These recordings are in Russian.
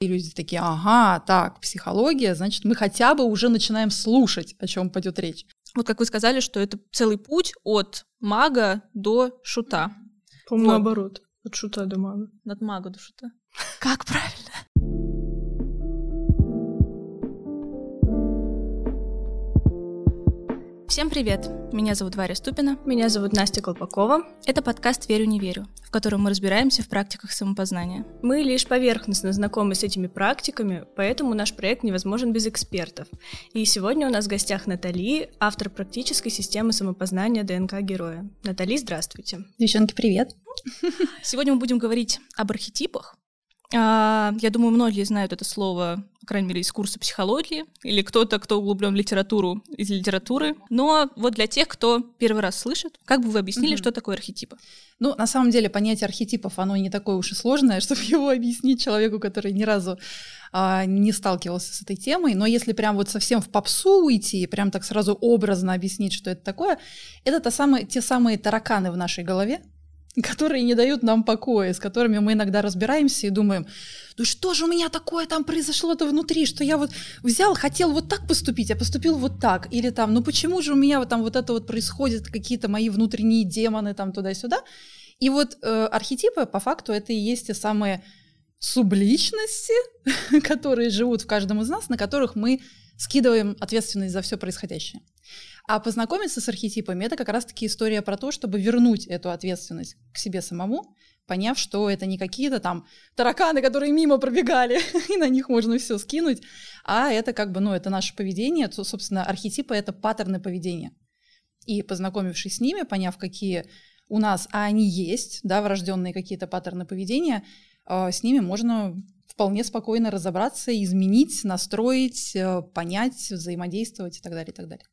И люди такие, ага, так, психология, значит, мы хотя бы уже начинаем слушать, о чем пойдет речь. Вот как вы сказали, что это целый путь от мага до шута. По-моему, вот. наоборот. От шута до мага. От мага до шута. Как правильно? Всем привет! Меня зовут Варя Ступина. Меня зовут Настя Колпакова. Это подкаст «Верю, не верю», в котором мы разбираемся в практиках самопознания. Мы лишь поверхностно знакомы с этими практиками, поэтому наш проект невозможен без экспертов. И сегодня у нас в гостях Натали, автор практической системы самопознания ДНК героя. Натали, здравствуйте. Девчонки, привет! Сегодня мы будем говорить об архетипах, я думаю, многие знают это слово, по крайней мере, из курса психологии, или кто-то, кто углублен в литературу из литературы. Но вот для тех, кто первый раз слышит, как бы вы объяснили, mm-hmm. что такое архетипы? Ну, на самом деле, понятие архетипов, оно не такое уж и сложное, чтобы его объяснить человеку, который ни разу а, не сталкивался с этой темой. Но если прям вот совсем в попсу уйти, прям так сразу образно объяснить, что это такое, это то самое, те самые тараканы в нашей голове, которые не дают нам покоя, с которыми мы иногда разбираемся и думаем, ну что же у меня такое там произошло-то внутри, что я вот взял, хотел вот так поступить, а поступил вот так, или там, ну почему же у меня вот там вот это вот происходит, какие-то мои внутренние демоны там туда-сюда. И вот э, архетипы, по факту, это и есть те самые субличности, которые живут в каждом из нас, на которых мы скидываем ответственность за все происходящее. А познакомиться с архетипами — это как раз-таки история про то, чтобы вернуть эту ответственность к себе самому, поняв, что это не какие-то там тараканы, которые мимо пробегали, и на них можно все скинуть, а это как бы, ну, это наше поведение, то, собственно, архетипы — это паттерны поведения. И познакомившись с ними, поняв, какие у нас, а они есть, да, врожденные какие-то паттерны поведения, э, с ними можно вполне спокойно разобраться, изменить, настроить, э, понять, взаимодействовать и так далее, и так далее.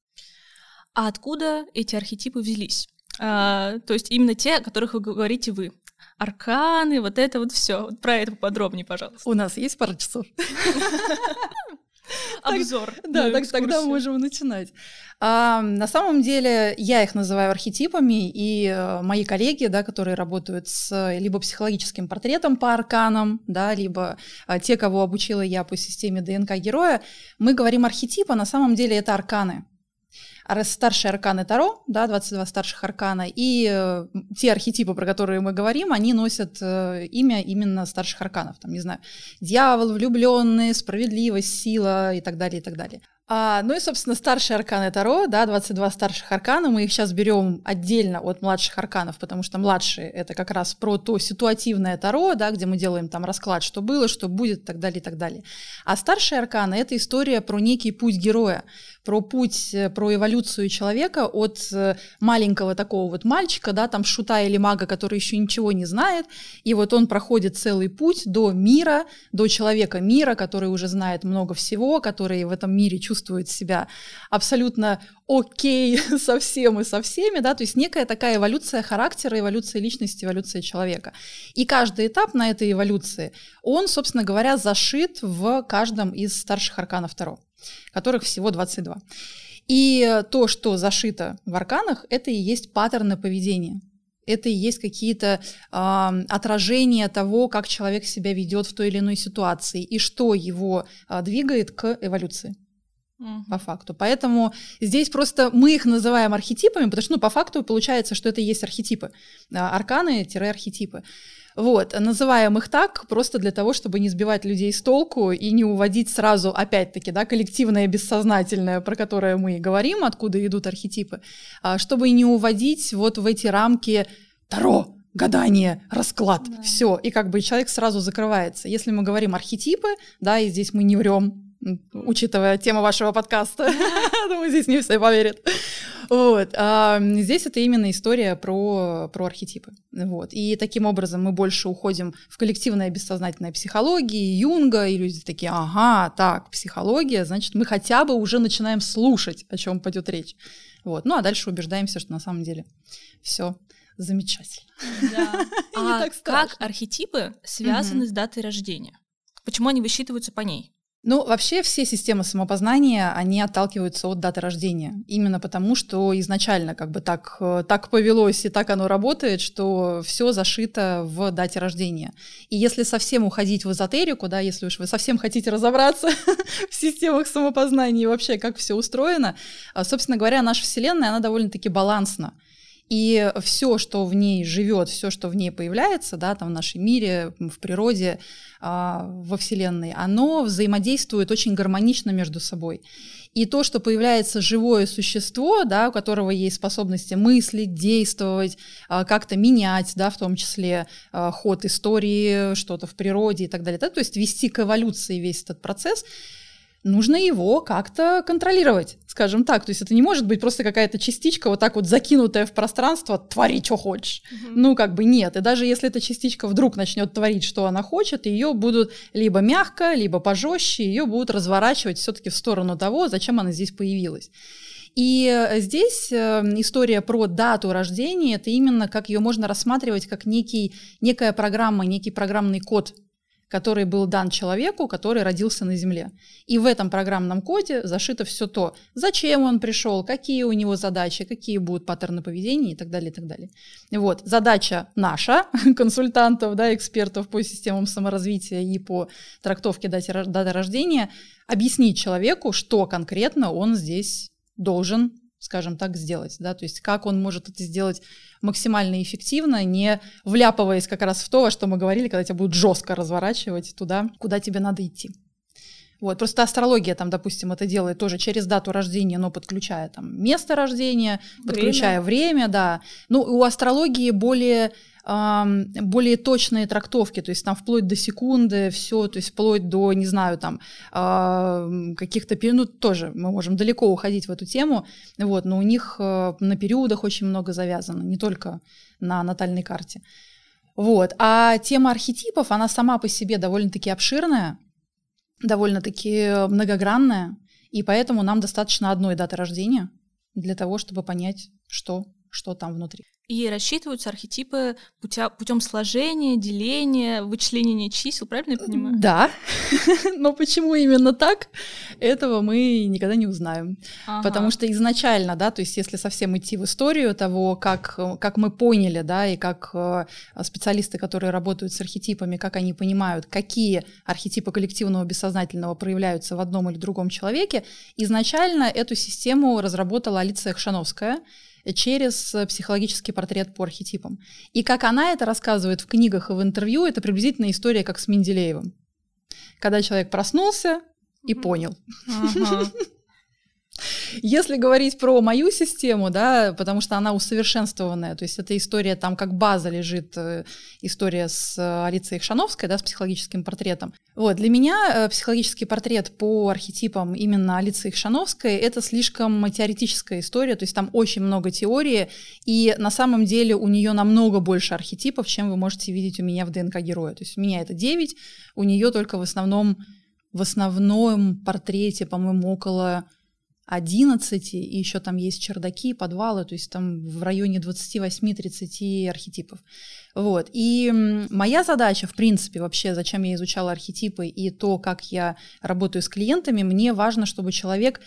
А откуда эти архетипы взялись? А, то есть именно те, о которых вы говорите вы. Арканы, вот это вот все. Вот про это поподробнее, пожалуйста. У нас есть пара часов. Обзор. Да, так, тогда мы можем начинать. А, на самом деле я их называю архетипами, и э, мои коллеги, да, которые работают с либо психологическим портретом по арканам, да, либо а, те, кого обучила я по системе ДНК героя, мы говорим архетипы, на самом деле это арканы старшие арканы Таро, да, 22 старших аркана, и э, те архетипы, про которые мы говорим, они носят э, имя именно старших арканов, там, не знаю, дьявол, влюбленный, справедливость, сила и так далее, и так далее. А, ну и, собственно, старшие арканы Таро, да, 22 старших аркана, мы их сейчас берем отдельно от младших арканов, потому что младшие — это как раз про то ситуативное Таро, да, где мы делаем там расклад, что было, что будет, и так далее, и так далее. А старшие арканы — это история про некий путь героя, про путь, э, про эволюцию человека от э, маленького такого вот мальчика, да, там шута или мага, который еще ничего не знает, и вот он проходит целый путь до мира, до человека мира, который уже знает много всего, который в этом мире чувствует себя абсолютно окей со всем и со всеми, да, то есть некая такая эволюция характера, эволюция личности, эволюция человека. И каждый этап на этой эволюции, он, собственно говоря, зашит в каждом из старших арканов Таро которых всего 22. И то, что зашито в арканах, это и есть паттерны поведения. Это и есть какие-то э, отражения того, как человек себя ведет в той или иной ситуации и что его э, двигает к эволюции по факту. Поэтому здесь просто мы их называем архетипами, потому что ну, по факту получается, что это и есть архетипы. Арканы-архетипы. Вот, называем их так просто для того, чтобы не сбивать людей с толку и не уводить сразу, опять-таки, да, коллективное бессознательное, про которое мы говорим, откуда идут архетипы, а, чтобы не уводить вот в эти рамки Таро, гадание, расклад, да. все, и как бы человек сразу закрывается. Если мы говорим архетипы, да, и здесь мы не врем, учитывая тему вашего подкаста. Думаю, здесь не все поверят. Вот. А здесь это именно история про, про архетипы. Вот. И таким образом мы больше уходим в коллективное бессознательное психологии, Юнга, и люди такие, ага, так, психология, значит, мы хотя бы уже начинаем слушать, о чем пойдет речь. Вот. Ну а дальше убеждаемся, что на самом деле все замечательно. Да. А как архетипы связаны с датой рождения? Почему они высчитываются по ней? Ну, вообще все системы самопознания, они отталкиваются от даты рождения. Именно потому, что изначально как бы так, э, так повелось и так оно работает, что все зашито в дате рождения. И если совсем уходить в эзотерику, да, если уж вы совсем хотите разобраться в системах самопознания и вообще как все устроено, а, собственно говоря, наша Вселенная, она довольно-таки балансна. И все, что в ней живет, все, что в ней появляется, да, там в нашем мире, в природе, а, во Вселенной, оно взаимодействует очень гармонично между собой. И то, что появляется живое существо, да, у которого есть способности мыслить, действовать, а, как-то менять, да, в том числе а, ход истории, что-то в природе и так далее, да, то есть вести к эволюции весь этот процесс, нужно его как-то контролировать, скажем так. То есть это не может быть просто какая-то частичка вот так вот закинутая в пространство, твори, что хочешь. Угу. Ну, как бы нет. И даже если эта частичка вдруг начнет творить, что она хочет, ее будут либо мягко, либо пожестче, ее будут разворачивать все-таки в сторону того, зачем она здесь появилась. И э, здесь э, история про дату рождения, это именно как ее можно рассматривать как некий, некая программа, некий программный код который был дан человеку, который родился на Земле. И в этом программном коде зашито все то, зачем он пришел, какие у него задачи, какие будут паттерны поведения и так далее, и так далее. Вот, задача наша, консультантов, да, экспертов по системам саморазвития и по трактовке даты, рождения, объяснить человеку, что конкретно он здесь должен скажем так, сделать, да, то есть как он может это сделать максимально эффективно, не вляпываясь как раз в то, что мы говорили, когда тебя будут жестко разворачивать туда, куда тебе надо идти. Вот, просто астрология там, допустим, это делает тоже через дату рождения, но подключая там место рождения, время. подключая время, да. Ну, у астрологии более более точные трактовки, то есть там вплоть до секунды, все, то есть вплоть до, не знаю, там каких-то, ну, тоже мы можем далеко уходить в эту тему, вот, но у них э, на периодах очень много завязано, не только на натальной карте. Вот. А тема архетипов, она сама по себе довольно-таки обширная, довольно-таки многогранная, и поэтому нам достаточно одной даты рождения для того, чтобы понять, что, что там внутри. И рассчитываются архетипы путя, путем сложения, деления, вычленения чисел, правильно я понимаю? Да, но почему именно так, этого мы никогда не узнаем. Ага. Потому что изначально, да, то есть если совсем идти в историю того, как, как мы поняли, да, и как э, специалисты, которые работают с архетипами, как они понимают, какие архетипы коллективного бессознательного проявляются в одном или другом человеке, изначально эту систему разработала Алиция Хшановская, через э, психологический портрет по архетипам. И как она это рассказывает в книгах и в интервью, это приблизительно история как с Менделеевым. Когда человек проснулся и понял. Ага. Если говорить про мою систему, да, потому что она усовершенствованная, то есть эта история там как база лежит, э, история с э, Алицей Шановской, да, с психологическим портретом. Вот, для меня э, психологический портрет по архетипам именно Алиции Шановской это слишком теоретическая история, то есть там очень много теории, и на самом деле у нее намного больше архетипов, чем вы можете видеть у меня в ДНК героя. То есть у меня это 9, у нее только в основном в основном портрете, по-моему, около 11, и еще там есть чердаки, подвалы, то есть там в районе 28-30 архетипов. Вот. И моя задача, в принципе, вообще, зачем я изучала архетипы и то, как я работаю с клиентами, мне важно, чтобы человек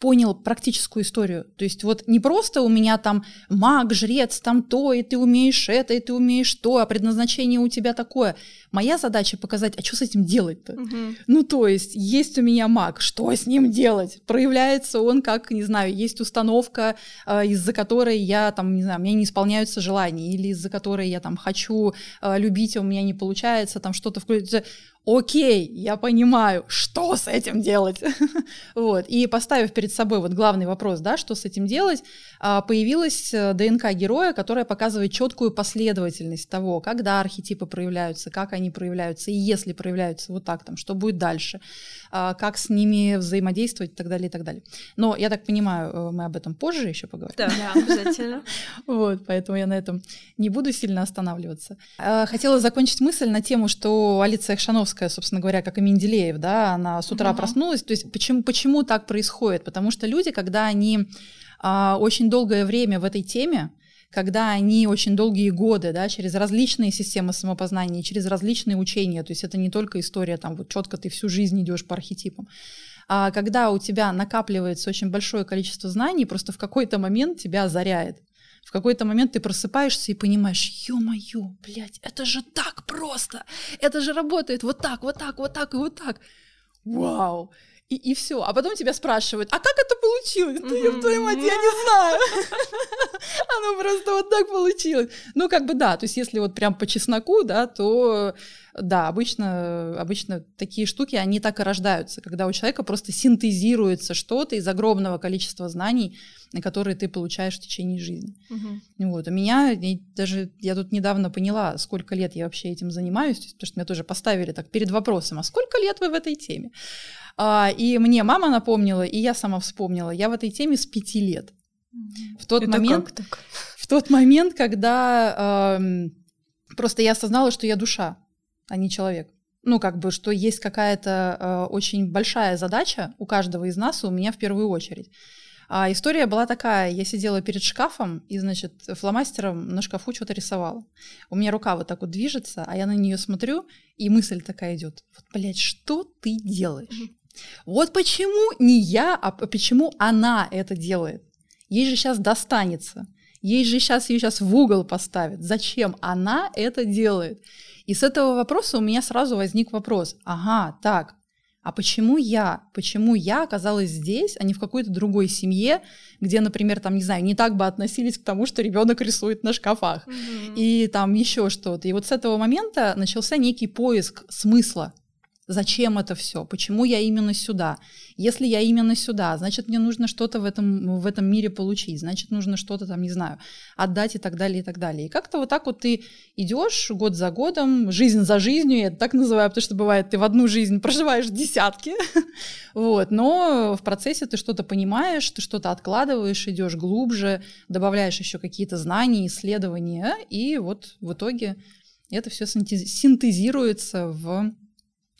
понял практическую историю. То есть вот не просто у меня там маг, жрец, там то, и ты умеешь это, и ты умеешь то, а предназначение у тебя такое. Моя задача показать, а что с этим делать-то? Угу. Ну, то есть, есть у меня маг, что с ним делать? Проявляется он как, не знаю, есть установка, э, из-за которой я там, не знаю, у меня не исполняются желания, или из-за которой я там хочу э, любить, а у меня не получается, там что-то включить окей, я понимаю, что с этим делать. вот. И поставив перед собой вот главный вопрос, да, что с этим делать, а, появилась э, ДНК героя, которая показывает четкую последовательность того, когда архетипы проявляются, как они проявляются, и если проявляются вот так, там, что будет дальше, как с ними взаимодействовать и так далее, и так далее. Но я так понимаю, э, мы об этом позже еще поговорим. Да, обязательно. вот, поэтому я на этом не буду сильно останавливаться. А, хотела закончить мысль на тему, что Алиция Хшановская, собственно говоря, как и Менделеев, да, она с утра проснулась. То есть почему, почему так происходит? Потому что люди, когда они а, очень долгое время в этой теме, когда они очень долгие годы, да, через различные системы самопознания, через различные учения, то есть это не только история, там, вот четко ты всю жизнь идешь по архетипам, а когда у тебя накапливается очень большое количество знаний, просто в какой-то момент тебя озаряет. В какой-то момент ты просыпаешься и понимаешь, ё-моё, блядь, это же так просто, это же работает вот так, вот так, вот так и вот так. Вау! И, и все. А потом тебя спрашивают, а как это получилось? Да я твою мать, я не знаю. Оно просто вот так получилось. Ну, как бы да, то есть если вот прям по чесноку, да, то да, обычно, обычно такие штуки, они так и рождаются, когда у человека просто синтезируется что-то из огромного количества знаний, которые ты получаешь в течение жизни. Угу. Вот. У меня даже, я тут недавно поняла, сколько лет я вообще этим занимаюсь, потому что меня тоже поставили так перед вопросом, а сколько лет вы в этой теме? А, и мне мама напомнила, и я сама вспомнила, я в этой теме с пяти лет. В тот Это момент, в тот момент, когда э, просто я осознала, что я душа а не человек. Ну, как бы, что есть какая-то э, очень большая задача у каждого из нас, и у меня в первую очередь. А история была такая, я сидела перед шкафом и, значит, фломастером на шкафу что-то рисовала. У меня рука вот так вот движется, а я на нее смотрю, и мысль такая идет. Вот, блядь, что ты делаешь? Вот почему не я, а почему она это делает? Ей же сейчас достанется. Ей же сейчас ее сейчас в угол поставят. Зачем она это делает? И с этого вопроса у меня сразу возник вопрос. Ага, так, а почему я? Почему я оказалась здесь, а не в какой-то другой семье, где, например, там, не знаю, не так бы относились к тому, что ребенок рисует на шкафах, mm-hmm. и там еще что-то. И вот с этого момента начался некий поиск смысла Зачем это все? Почему я именно сюда? Если я именно сюда, значит, мне нужно что-то в этом, в этом мире получить, значит, нужно что-то там, не знаю, отдать и так далее, и так далее. И как-то вот так вот ты идешь год за годом, жизнь за жизнью, я это так называю, потому что бывает, ты в одну жизнь проживаешь десятки, вот, но в процессе ты что-то понимаешь, ты что-то откладываешь, идешь глубже, добавляешь еще какие-то знания, исследования, и вот в итоге это все синтезируется в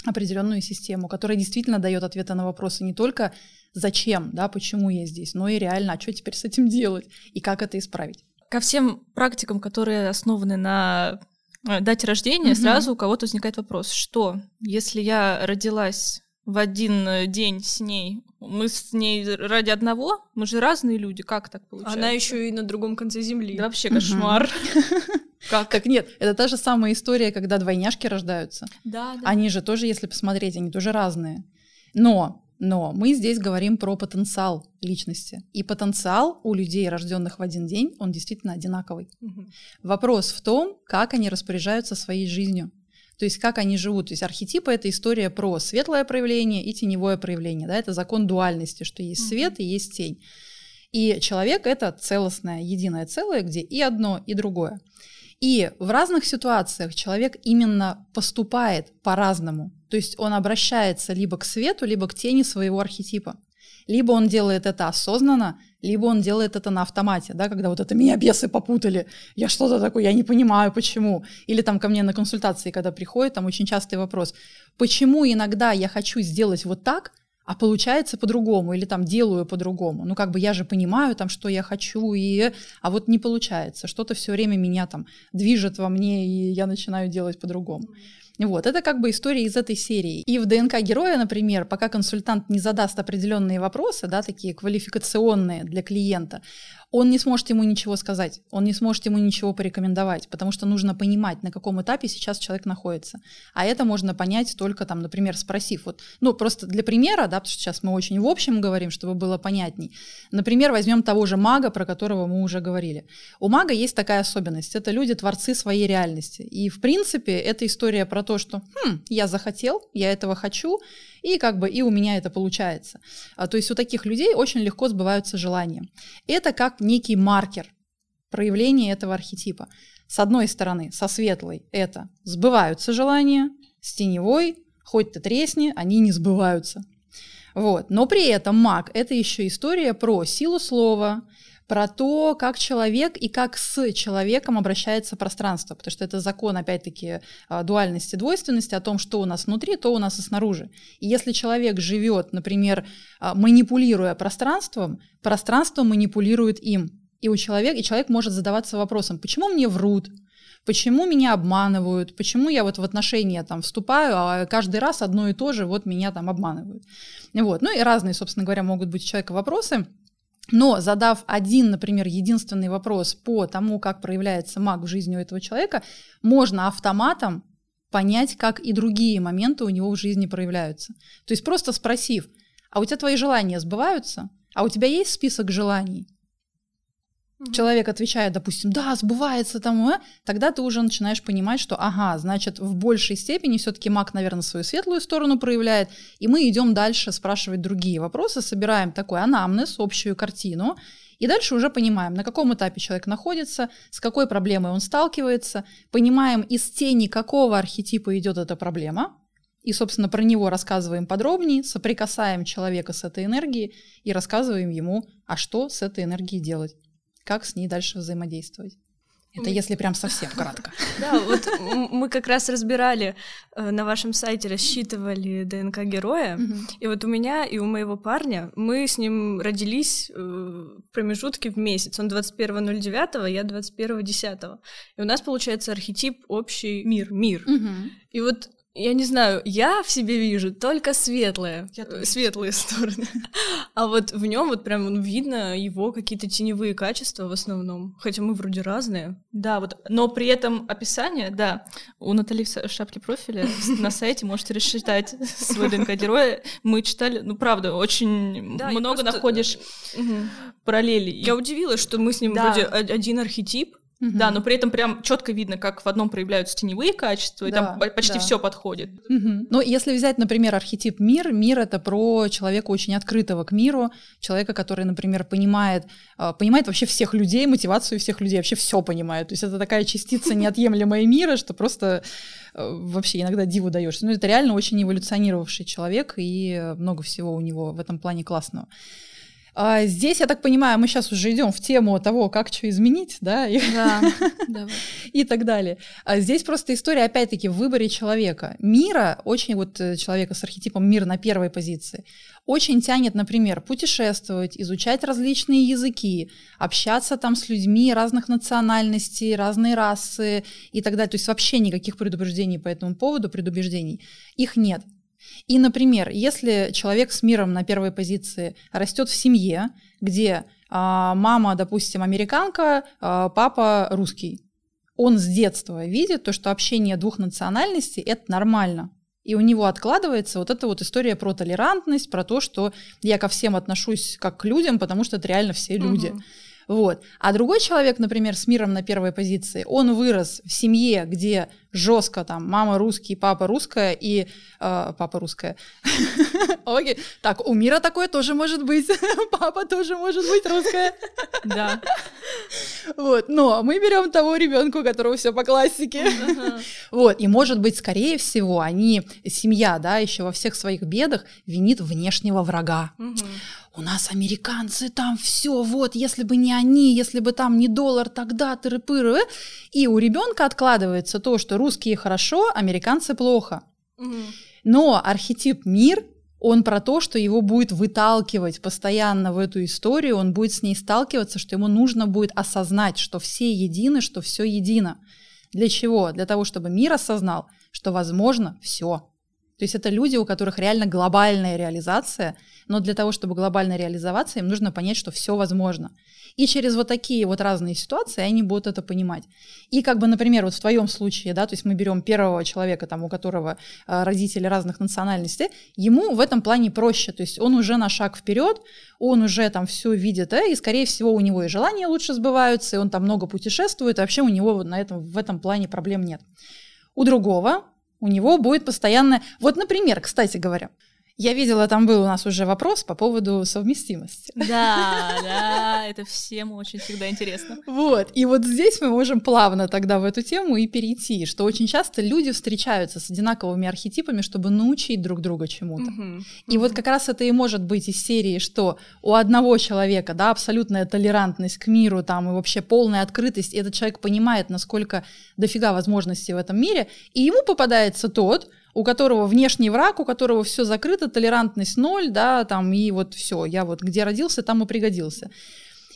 определенную систему, которая действительно дает ответы на вопросы не только зачем, да, почему я здесь, но и реально, а что теперь с этим делать и как это исправить. Ко всем практикам, которые основаны на э, дате рождения, mm-hmm. сразу у кого-то возникает вопрос, что если я родилась в один э, день с ней, мы с ней ради одного, мы же разные люди, как так получается? Она еще и на другом конце земли. Да вообще кошмар. Как? Так нет, это та же самая история, когда двойняшки рождаются. Да, да. Они же тоже, если посмотреть, они тоже разные. Но, но мы здесь говорим про потенциал личности. И потенциал у людей, рожденных в один день, он действительно одинаковый. Угу. Вопрос в том, как они распоряжаются своей жизнью. То есть как они живут. То есть архетипы — это история про светлое проявление и теневое проявление. Да? Это закон дуальности, что есть свет и есть тень. И человек — это целостное, единое целое, где и одно, и другое. И в разных ситуациях человек именно поступает по-разному. То есть он обращается либо к свету, либо к тени своего архетипа. Либо он делает это осознанно, либо он делает это на автомате, да, когда вот это меня бесы попутали, я что-то такое, я не понимаю, почему. Или там ко мне на консультации, когда приходит, там очень частый вопрос, почему иногда я хочу сделать вот так, а получается по-другому, или там делаю по-другому. Ну, как бы я же понимаю, там, что я хочу, и... а вот не получается. Что-то все время меня там движет во мне, и я начинаю делать по-другому. Вот, это как бы история из этой серии. И в ДНК героя, например, пока консультант не задаст определенные вопросы, да, такие квалификационные для клиента, он не сможет ему ничего сказать, он не сможет ему ничего порекомендовать, потому что нужно понимать, на каком этапе сейчас человек находится. А это можно понять только там, например, спросив. Вот, ну, просто для примера, да, потому что сейчас мы очень в общем говорим, чтобы было понятней. Например, возьмем того же мага, про которого мы уже говорили. У мага есть такая особенность. Это люди творцы своей реальности. И, в принципе, это история про то, что хм, я захотел, я этого хочу, и как бы и у меня это получается. А, то есть у таких людей очень легко сбываются желания. Это как некий маркер проявления этого архетипа. С одной стороны, со светлой это сбываются желания, с теневой, хоть ты тресни, они не сбываются. Вот. Но при этом маг – это еще история про силу слова, про то, как человек и как с человеком обращается пространство, потому что это закон, опять-таки, а, дуальности, двойственности, о том, что у нас внутри, то у нас и снаружи. И если человек живет, например, а, манипулируя пространством, пространство манипулирует им. И у человека, и человек может задаваться вопросом, почему мне врут, почему меня обманывают, почему я вот в отношения там вступаю, а каждый раз одно и то же вот меня там обманывают. Вот. Ну и разные, собственно говоря, могут быть у человека вопросы. Но задав один, например, единственный вопрос по тому, как проявляется маг в жизни у этого человека, можно автоматом понять, как и другие моменты у него в жизни проявляются. То есть просто спросив, а у тебя твои желания сбываются? А у тебя есть список желаний? Угу. Человек отвечает, допустим, да, сбывается там, э", тогда ты уже начинаешь понимать, что, ага, значит, в большей степени все-таки маг, наверное, свою светлую сторону проявляет, и мы идем дальше спрашивать другие вопросы, собираем такой анамнез, общую картину, и дальше уже понимаем, на каком этапе человек находится, с какой проблемой он сталкивается, понимаем, из тени какого архетипа идет эта проблема, и, собственно, про него рассказываем подробнее, соприкасаем человека с этой энергией и рассказываем ему, а что с этой энергией делать как с ней дальше взаимодействовать. Это если прям совсем кратко. Да, вот мы как раз разбирали э, на вашем сайте, рассчитывали ДНК героя, и вот у меня и у моего парня, мы с ним родились э, в промежутке в месяц. Он 21.09, я 21.10. И у нас получается архетип общий мир, мир. И вот я не знаю, я в себе вижу только светлые, светлые стороны. А вот в нем вот прям видно его какие-то теневые качества в основном. Хотя мы вроде разные. Да, вот, но при этом описание, да, у Натали в шапке профиля на сайте можете рассчитать свой ДНК-героя. Мы читали, ну, правда, очень много находишь параллелей. Я удивилась, что мы с ним вроде один архетип, Угу. Да, но при этом прям четко видно, как в одном проявляются теневые качества, и да, там почти да. все подходит. Угу. Ну, если взять, например, архетип мир, мир это про человека очень открытого к миру, человека, который, например, понимает, а, понимает вообще всех людей, мотивацию всех людей, вообще все понимает. То есть это такая частица неотъемлемая мира, что просто а, вообще иногда диву даешься. Ну, это реально очень эволюционировавший человек, и много всего у него в этом плане классного. А здесь, я так понимаю, мы сейчас уже идем в тему того, как что изменить, да, и, да, и так далее. А здесь просто история, опять-таки, в выборе человека. Мира, очень вот э, человека с архетипом мир на первой позиции, очень тянет, например, путешествовать, изучать различные языки, общаться там с людьми разных национальностей, разной расы и так далее. То есть вообще никаких предубеждений по этому поводу, предубеждений, их нет. И, например, если человек с миром на первой позиции растет в семье, где а, мама, допустим, американка, а, папа русский, он с детства видит то, что общение двух национальностей это нормально. И у него откладывается вот эта вот история про толерантность, про то, что я ко всем отношусь как к людям, потому что это реально все люди. Угу. Вот. А другой человек, например, с миром на первой позиции, он вырос в семье, где жестко там мама русский, папа русская и э, папа русская. Окей. Так, у мира такое тоже может быть. папа тоже может быть русская. Да. Вот. Но мы берем того ребенка, у которого все по классике. Вот. И может быть, скорее всего, они, семья, да, еще во всех своих бедах винит внешнего врага у нас американцы там все, вот, если бы не они, если бы там не доллар, тогда тыры-пыры. И у ребенка откладывается то, что русские хорошо, американцы плохо. Но архетип мир, он про то, что его будет выталкивать постоянно в эту историю, он будет с ней сталкиваться, что ему нужно будет осознать, что все едины, что все едино. Для чего? Для того, чтобы мир осознал, что возможно все. То есть это люди, у которых реально глобальная реализация, но для того, чтобы глобально реализоваться, им нужно понять, что все возможно. И через вот такие вот разные ситуации они будут это понимать. И как бы, например, вот в твоем случае, да, то есть мы берем первого человека, там, у которого э, родители разных национальностей, ему в этом плане проще, то есть он уже на шаг вперед, он уже там все видит, э, и, скорее всего, у него и желания лучше сбываются, и он там много путешествует, и вообще у него вот на этом, в этом плане проблем нет. У другого у него будет постоянно... Вот, например, кстати говоря, я видела, там был у нас уже вопрос по поводу совместимости. Да, да, это всем очень всегда интересно. Вот, и вот здесь мы можем плавно тогда в эту тему и перейти, что очень часто люди встречаются с одинаковыми архетипами, чтобы научить друг друга чему-то. Угу, и угу. вот как раз это и может быть из серии, что у одного человека, да, абсолютная толерантность к миру, там, и вообще полная открытость, и этот человек понимает, насколько дофига возможностей в этом мире, и ему попадается тот, у которого внешний враг, у которого все закрыто, толерантность ноль, да, там, и вот все, я вот где родился, там и пригодился.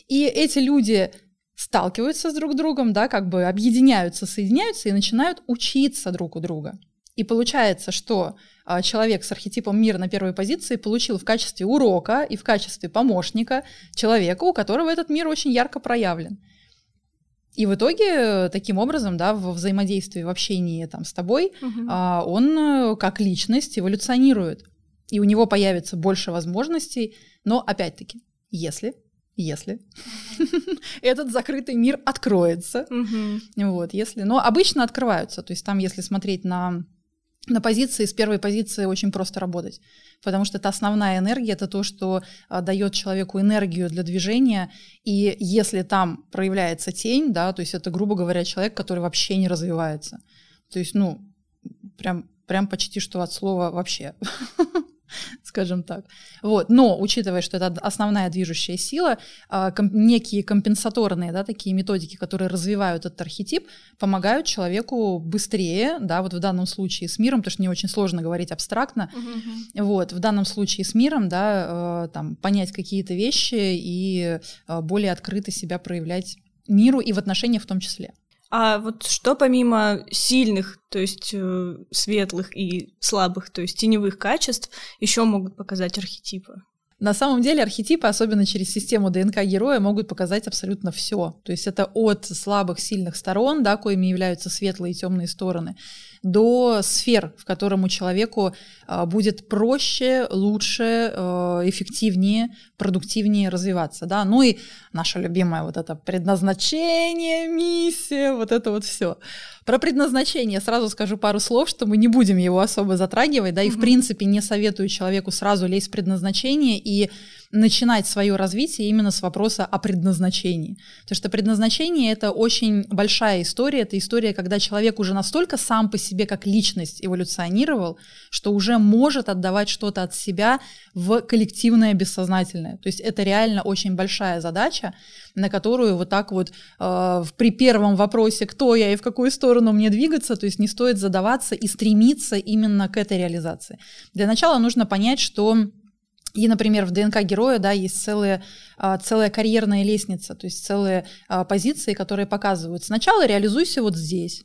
И эти люди сталкиваются с друг другом, да, как бы объединяются, соединяются и начинают учиться друг у друга. И получается, что а, человек с архетипом мира на первой позиции получил в качестве урока и в качестве помощника человека, у которого этот мир очень ярко проявлен. И в итоге таким образом, да, во взаимодействии, в общении там с тобой, угу. он э, как личность эволюционирует, и у него появится больше возможностей, но опять-таки, если если этот закрытый мир откроется, вот, если, но обычно открываются, то есть там, если смотреть на на позиции, с первой позиции очень просто работать, потому что это основная энергия, это то, что а, дает человеку энергию для движения, и если там проявляется тень, да, то есть это, грубо говоря, человек, который вообще не развивается, то есть, ну, прям, прям почти что от слова вообще. скажем так. Вот. Но, учитывая, что это основная движущая сила, а, некие компенсаторные да, такие методики, которые развивают этот архетип, помогают человеку быстрее, да, вот в данном случае с миром, потому что мне очень сложно говорить абстрактно, uh-huh. вот, в данном случае с миром, да, э, там, понять какие-то вещи и э, более открыто себя проявлять миру и в отношениях в том числе. А вот что помимо сильных, то есть э, светлых и слабых, то есть теневых качеств, еще могут показать архетипы? На самом деле архетипы, особенно через систему ДНК героя, могут показать абсолютно все. То есть это от слабых, сильных сторон, да, коими являются светлые и темные стороны, до сфер, в котором человеку а, будет проще, лучше, а, эффективнее, продуктивнее развиваться. Да? Ну и наше любимое вот это предназначение, миссия, вот это вот все. Про предназначение сразу скажу пару слов, что мы не будем его особо затрагивать, да, и в принципе не советую человеку сразу лезть в предназначение и начинать свое развитие именно с вопроса о предназначении. Потому что предназначение — это очень большая история, это история, когда человек уже настолько сам по себе как личность эволюционировал, что уже может отдавать что-то от себя в коллективное бессознательное. То есть это реально очень большая задача, на которую вот так вот э, при первом вопросе, кто я и в какую сторону мне двигаться, то есть не стоит задаваться и стремиться именно к этой реализации. Для начала нужно понять, что и, например, в ДНК героя, да, есть целая, целая карьерная лестница, то есть целые а, позиции, которые показывают. Сначала реализуйся вот здесь,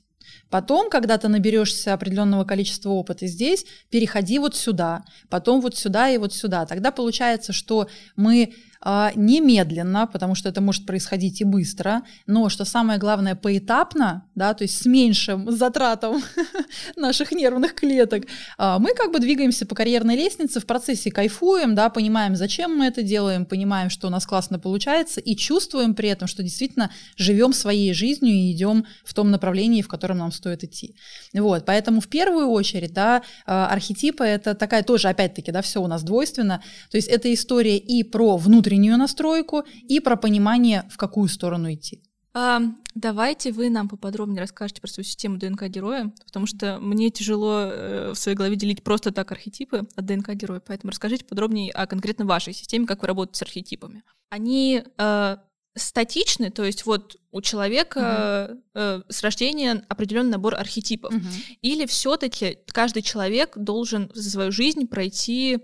Потом, когда ты наберешься определенного количества опыта здесь, переходи вот сюда, потом вот сюда и вот сюда. Тогда получается, что мы немедленно, потому что это может происходить и быстро, но что самое главное, поэтапно, да, то есть с меньшим затратом наших нервных клеток, а, мы как бы двигаемся по карьерной лестнице, в процессе кайфуем, да, понимаем, зачем мы это делаем, понимаем, что у нас классно получается, и чувствуем при этом, что действительно живем своей жизнью и идем в том направлении, в котором нам стоит идти. Вот, поэтому в первую очередь, да, а, архетипы это такая тоже, опять-таки, да, все у нас двойственно, то есть это история и про внутреннюю внутреннюю настройку и про понимание, в какую сторону идти. А, давайте вы нам поподробнее расскажете про свою систему ДНК героя, потому что мне тяжело э, в своей голове делить просто так архетипы от ДНК героя, поэтому расскажите подробнее о конкретно вашей системе, как вы работаете с архетипами. Они э, статичны, то есть вот у человека угу. э, с рождения определенный набор архетипов, угу. или все-таки каждый человек должен за свою жизнь пройти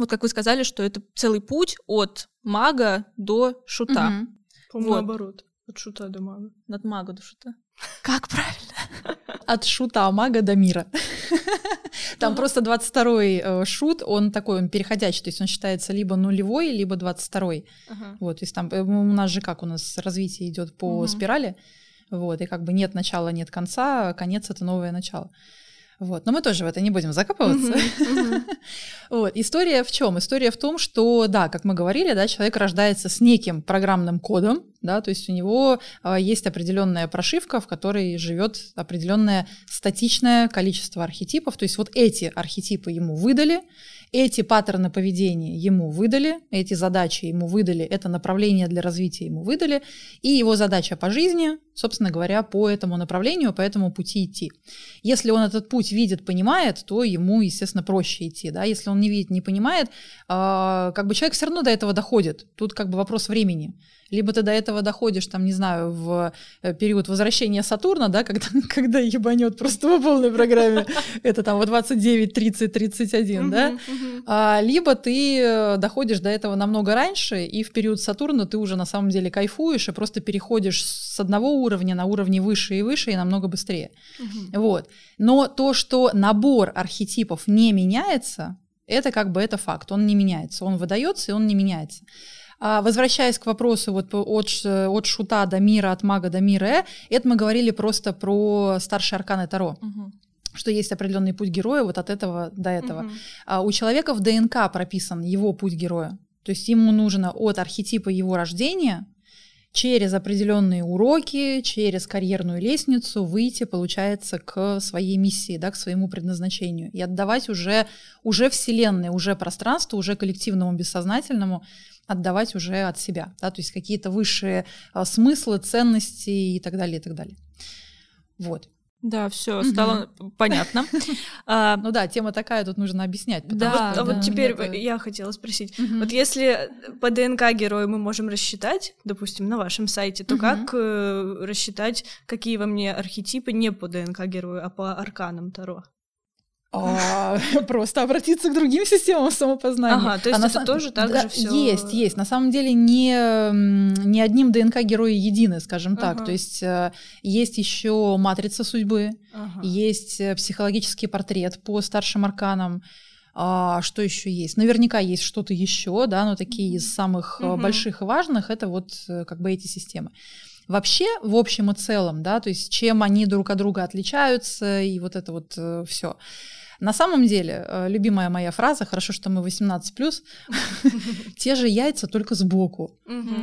вот как вы сказали, что это целый путь от мага до шута. Угу. По-моему, вот. наоборот. От шута до мага. От мага до шута. Как правильно? От шута мага до мира. Там просто 22-й э, шут, он такой, он переходящий, то есть он считается либо нулевой, либо 22-й. Вот, то есть там э, у нас же как у нас развитие идет по спирали, вот, и как бы нет начала, нет конца, конец — это новое начало. Вот. Но мы тоже в это не будем закапываться. вот. История в чем? История в том, что, да, как мы говорили, да, человек рождается с неким программным кодом, да, то есть у него э, есть определенная прошивка, в которой живет определенное статичное количество архетипов. То есть вот эти архетипы ему выдали, эти паттерны поведения ему выдали, эти задачи ему выдали, это направление для развития ему выдали, и его задача по жизни собственно говоря, по этому направлению, по этому пути идти. Если он этот путь видит, понимает, то ему, естественно, проще идти. Да? Если он не видит, не понимает, э, как бы человек все равно до этого доходит. Тут как бы вопрос времени либо ты до этого доходишь, там, не знаю, в э, период возвращения Сатурна, да, когда, когда ебанет просто по полной программе, это там вот 29, 30, 31, да, а, либо ты э, доходишь до этого намного раньше, и в период Сатурна ты уже на самом деле кайфуешь и просто переходишь с одного уровня на уровни выше и выше и намного быстрее. Вот. Но то, что набор архетипов не меняется, это как бы это факт, он не меняется, он выдается и он не меняется. А, возвращаясь к вопросу вот от, от шута до мира, от мага до мира, э, это мы говорили просто про старшие арканы Таро. Угу что есть определенный путь героя вот от этого до этого. Угу. А у человека в ДНК прописан его путь героя. То есть ему нужно от архетипа его рождения через определенные уроки, через карьерную лестницу выйти, получается, к своей миссии, да, к своему предназначению и отдавать уже, уже Вселенной, уже пространству, уже коллективному бессознательному отдавать уже от себя, да, то есть какие-то высшие а, смыслы, ценности и так далее, и так далее. Вот. Да, все стало понятно. А, ну да, тема такая, тут нужно объяснять. Да, а вот теперь я хотела спросить, вот если по ДНК героя мы можем рассчитать, допустим, на вашем сайте, то как э, рассчитать, какие во мне архетипы не по ДНК герою, а по арканам Таро? А, просто обратиться к другим системам самопознания. Ага, то есть а это на... тоже так да, же все. Есть, есть. На самом деле не, не одним ДНК герои едины, скажем ага. так. То есть э, есть еще матрица судьбы, ага. есть э, психологический портрет по старшим арканам. А, что еще есть? Наверняка есть что-то еще, да, но такие из самых угу. больших и важных это вот как бы эти системы. Вообще, в общем и целом, да, то есть чем они друг от друга отличаются и вот это вот э, все. На самом деле, э, любимая моя фраза, хорошо, что мы 18+, те же яйца, только сбоку.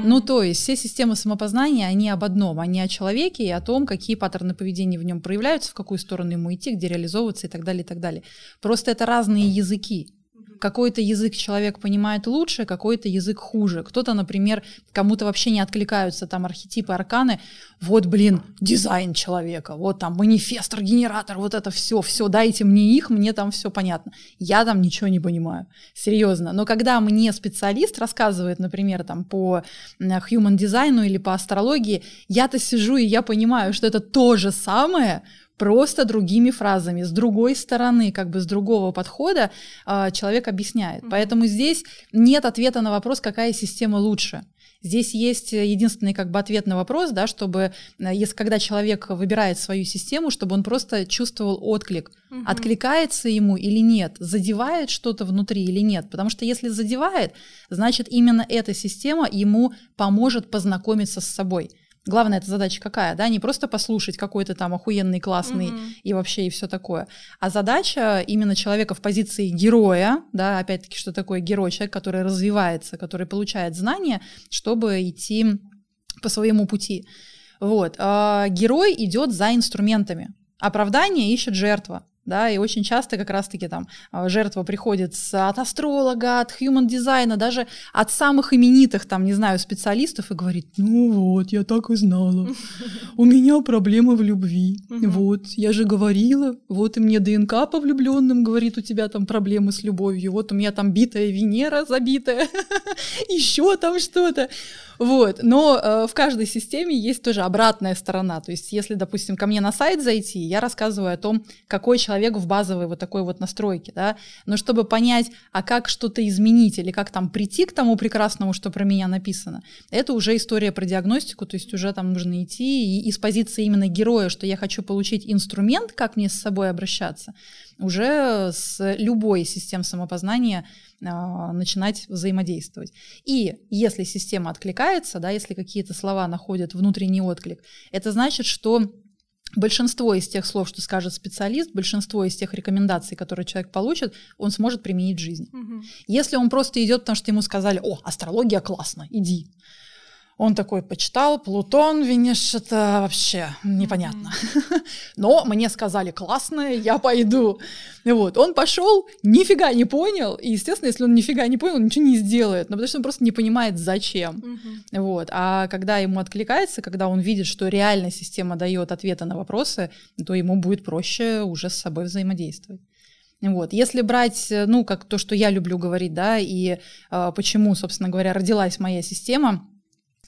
Ну, то есть все системы самопознания, они об одном, они о человеке и о том, какие паттерны поведения в нем проявляются, в какую сторону ему идти, где реализовываться и так далее, и так далее. Просто это разные языки какой-то язык человек понимает лучше, какой-то язык хуже. Кто-то, например, кому-то вообще не откликаются там архетипы, арканы. Вот, блин, дизайн человека, вот там манифестор, генератор, вот это все, все, дайте мне их, мне там все понятно. Я там ничего не понимаю, серьезно. Но когда мне специалист рассказывает, например, там по human дизайну или по астрологии, я-то сижу и я понимаю, что это то же самое, просто другими фразами, с другой стороны, как бы с другого подхода э, человек объясняет. Mm-hmm. Поэтому здесь нет ответа на вопрос, какая система лучше. Здесь есть единственный как бы ответ на вопрос, да, чтобы, э, если когда человек выбирает свою систему, чтобы он просто чувствовал отклик, угу. откликается ему или нет, задевает что-то внутри или нет, потому что если задевает, значит именно эта система ему поможет познакомиться с собой. Главная эта задача какая, да, не просто послушать какой-то там охуенный, классный mm-hmm. и вообще и все такое, а задача именно человека в позиции героя, да, опять-таки, что такое герой, человек, который развивается, который получает знания, чтобы идти по своему пути. Вот. А герой идет за инструментами. Оправдание ищет жертва да, и очень часто как раз-таки там а, жертва приходит от астролога, от human дизайна, даже от самых именитых там, не знаю, специалистов и говорит, ну вот, я так и знала, у меня проблемы в любви, вот, я же говорила, вот и мне ДНК по влюбленным говорит, у тебя там проблемы с любовью, вот у меня там битая Венера забитая, еще там что-то, вот. Но э, в каждой системе есть тоже обратная сторона. То есть, если, допустим, ко мне на сайт зайти, я рассказываю о том, какой человек в базовой вот такой вот настройке, да. Но чтобы понять, а как что-то изменить или как там прийти к тому прекрасному, что про меня написано, это уже история про диагностику, то есть уже там нужно идти и из позиции именно героя, что я хочу получить инструмент, как мне с собой обращаться, уже с любой системой самопознания а, начинать взаимодействовать. И если система откликается, да, если какие-то слова находят внутренний отклик, это значит, что большинство из тех слов, что скажет специалист, большинство из тех рекомендаций, которые человек получит, он сможет применить в жизни. Угу. Если он просто идет, потому что ему сказали, о, астрология классно, иди, Он такой почитал, Плутон, Венеш, это вообще непонятно. Но мне сказали, классное, я пойду. Вот, он пошел, нифига не понял, и, естественно, если он нифига не понял, он ничего не сделает, но потому что он просто не понимает, зачем. Вот, а когда ему откликается, когда он видит, что реальная система дает ответы на вопросы, то ему будет проще уже с собой взаимодействовать. Вот. Если брать, ну, как то, что я люблю говорить, да, и э, почему, собственно говоря, родилась моя система,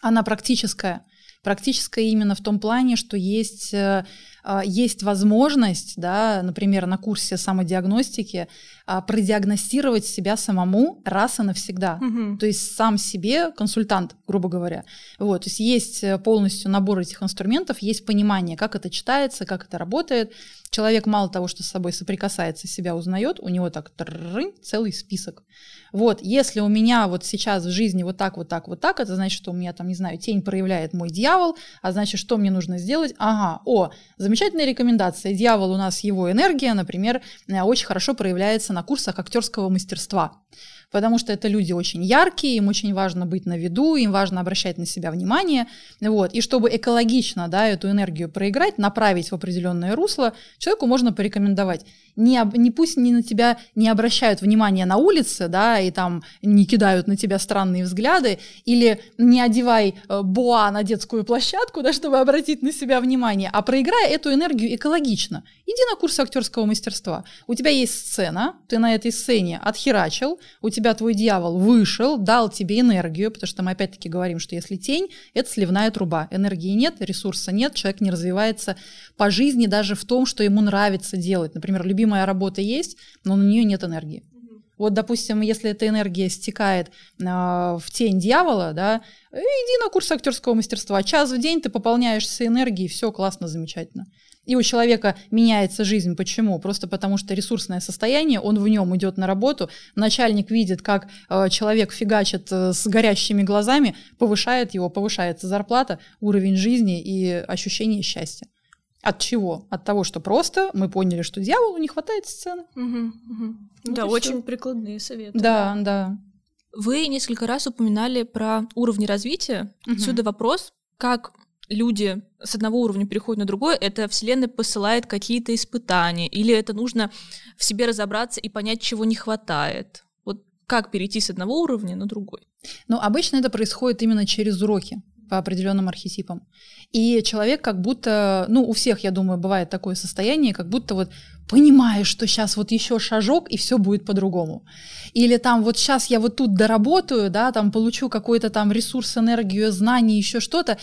она практическая. Практическая именно в том плане, что есть, э, а, есть возможность, да, например, на курсе самодиагностики а, продиагностировать себя самому раз и навсегда. Угу. То есть сам себе консультант, грубо говоря. Вот, то есть есть э, полностью набор этих инструментов, есть понимание, как это читается, как это работает. Человек мало того, что с собой соприкасается, себя узнает, у него так целый список. Вот, если у меня вот сейчас в жизни вот так, вот так, вот так, это значит, что у меня там, не знаю, тень проявляет мой дьявол, а значит, что мне нужно сделать? Ага, о, замечательная рекомендация. Дьявол у нас его энергия, например, э, очень хорошо проявляется на курсах актерского мастерства потому что это люди очень яркие, им очень важно быть на виду, им важно обращать на себя внимание, вот, и чтобы экологично, да, эту энергию проиграть, направить в определенное русло, человеку можно порекомендовать не, не пусть не на тебя не обращают внимания на улице, да, и там не кидают на тебя странные взгляды, или не одевай э, боа на детскую площадку, да, чтобы обратить на себя внимание, а проиграй эту энергию экологично. Иди на курс актерского мастерства. У тебя есть сцена, ты на этой сцене отхерачил, у тебя твой дьявол вышел, дал тебе энергию, потому что мы опять-таки говорим, что если тень, это сливная труба. Энергии нет, ресурса нет, человек не развивается по жизни даже в том, что ему нравится делать. Например, любимая работа есть, но на нее нет энергии. Вот, допустим, если эта энергия стекает э, в тень дьявола, да, иди на курс актерского мастерства. Час в день ты пополняешься энергией, все классно, замечательно. И у человека меняется жизнь. Почему? Просто потому что ресурсное состояние, он в нем идет на работу, начальник видит, как э, человек фигачит э, с горящими глазами, повышает его, повышается зарплата, уровень жизни и ощущение счастья. От чего? От того, что просто мы поняли, что дьяволу не хватает сцены. Угу, угу. Вот да, очень всё. прикладные советы. Да, да. Вы несколько раз упоминали про уровни развития. Угу. Отсюда вопрос, как люди с одного уровня переходят на другой, это Вселенная посылает какие-то испытания, или это нужно в себе разобраться и понять, чего не хватает. Вот как перейти с одного уровня на другой? Ну, обычно это происходит именно через уроки по определенным архетипам. И человек как будто, ну, у всех, я думаю, бывает такое состояние, как будто вот понимаешь, что сейчас вот еще шажок, и все будет по-другому. Или там вот сейчас я вот тут доработаю, да, там получу какой-то там ресурс, энергию, знания, еще что-то,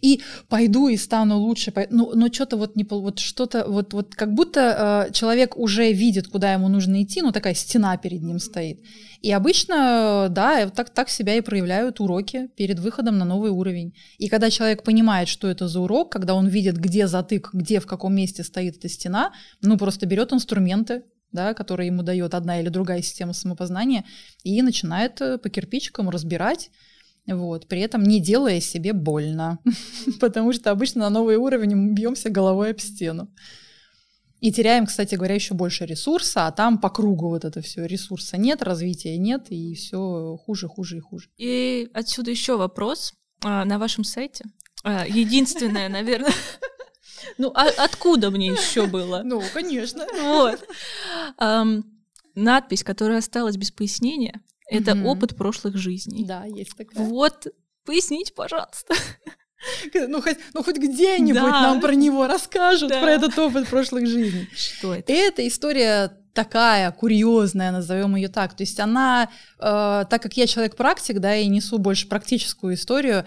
и пойду и стану лучше. Ну, но что-то вот не вот что-то вот вот как будто э, человек уже видит, куда ему нужно идти, ну такая стена перед ним стоит. И обычно, да, так, так себя и проявляют уроки перед выходом на новый уровень. И когда человек понимает, что это за урок, когда он видит, где затык, где, в каком месте стоит эта стена, ну просто берет инструменты, да, которые ему дает одна или другая система самопознания, и начинает э, по кирпичикам разбирать, вот, при этом не делая себе больно, потому что обычно на новый уровень мы бьемся головой об стену. И теряем, кстати говоря, еще больше ресурса, а там по кругу вот это все ресурса нет, развития нет, и все хуже, хуже и хуже. И отсюда еще вопрос а, на вашем сайте. А, единственное, наверное. Ну, а откуда мне еще было? Ну, конечно. Вот. Надпись, которая осталась без пояснения, это опыт прошлых жизней. Да, есть такая. Вот, поясните, пожалуйста. Ну хоть, ну, хоть где-нибудь да. нам про него расскажут, да. про этот опыт прошлых жизней. Что это? Это история такая курьезная, назовем ее так. То есть она, э, так как я человек-практик, да, и несу больше практическую историю,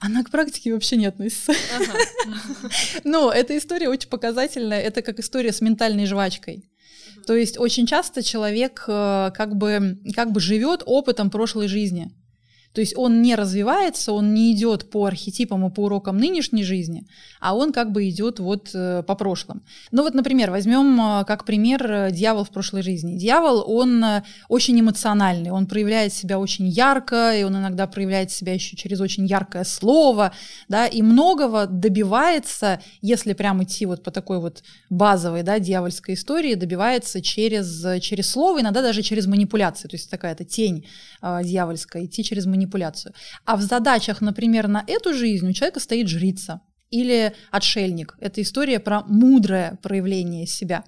она к практике вообще не относится. Но эта история очень показательная. Это как история с ментальной жвачкой. То есть очень часто человек э, как бы, как бы живет опытом прошлой жизни. То есть он не развивается, он не идет по архетипам и по урокам нынешней жизни, а он как бы идет вот э, по прошлым. Ну вот, например, возьмем э, как пример э, дьявол в прошлой жизни. Дьявол, он очень эмоциональный, он проявляет себя очень ярко, и он иногда проявляет себя еще через очень яркое слово, да, и многого добивается, если прям идти вот по такой вот базовой, да, дьявольской истории, добивается через, через слово, иногда даже через манипуляции, то есть такая-то тень э, дьявольская, идти через манипуляции манипуляцию. А в задачах, например, на эту жизнь у человека стоит жрица или отшельник. Это история про мудрое проявление себя.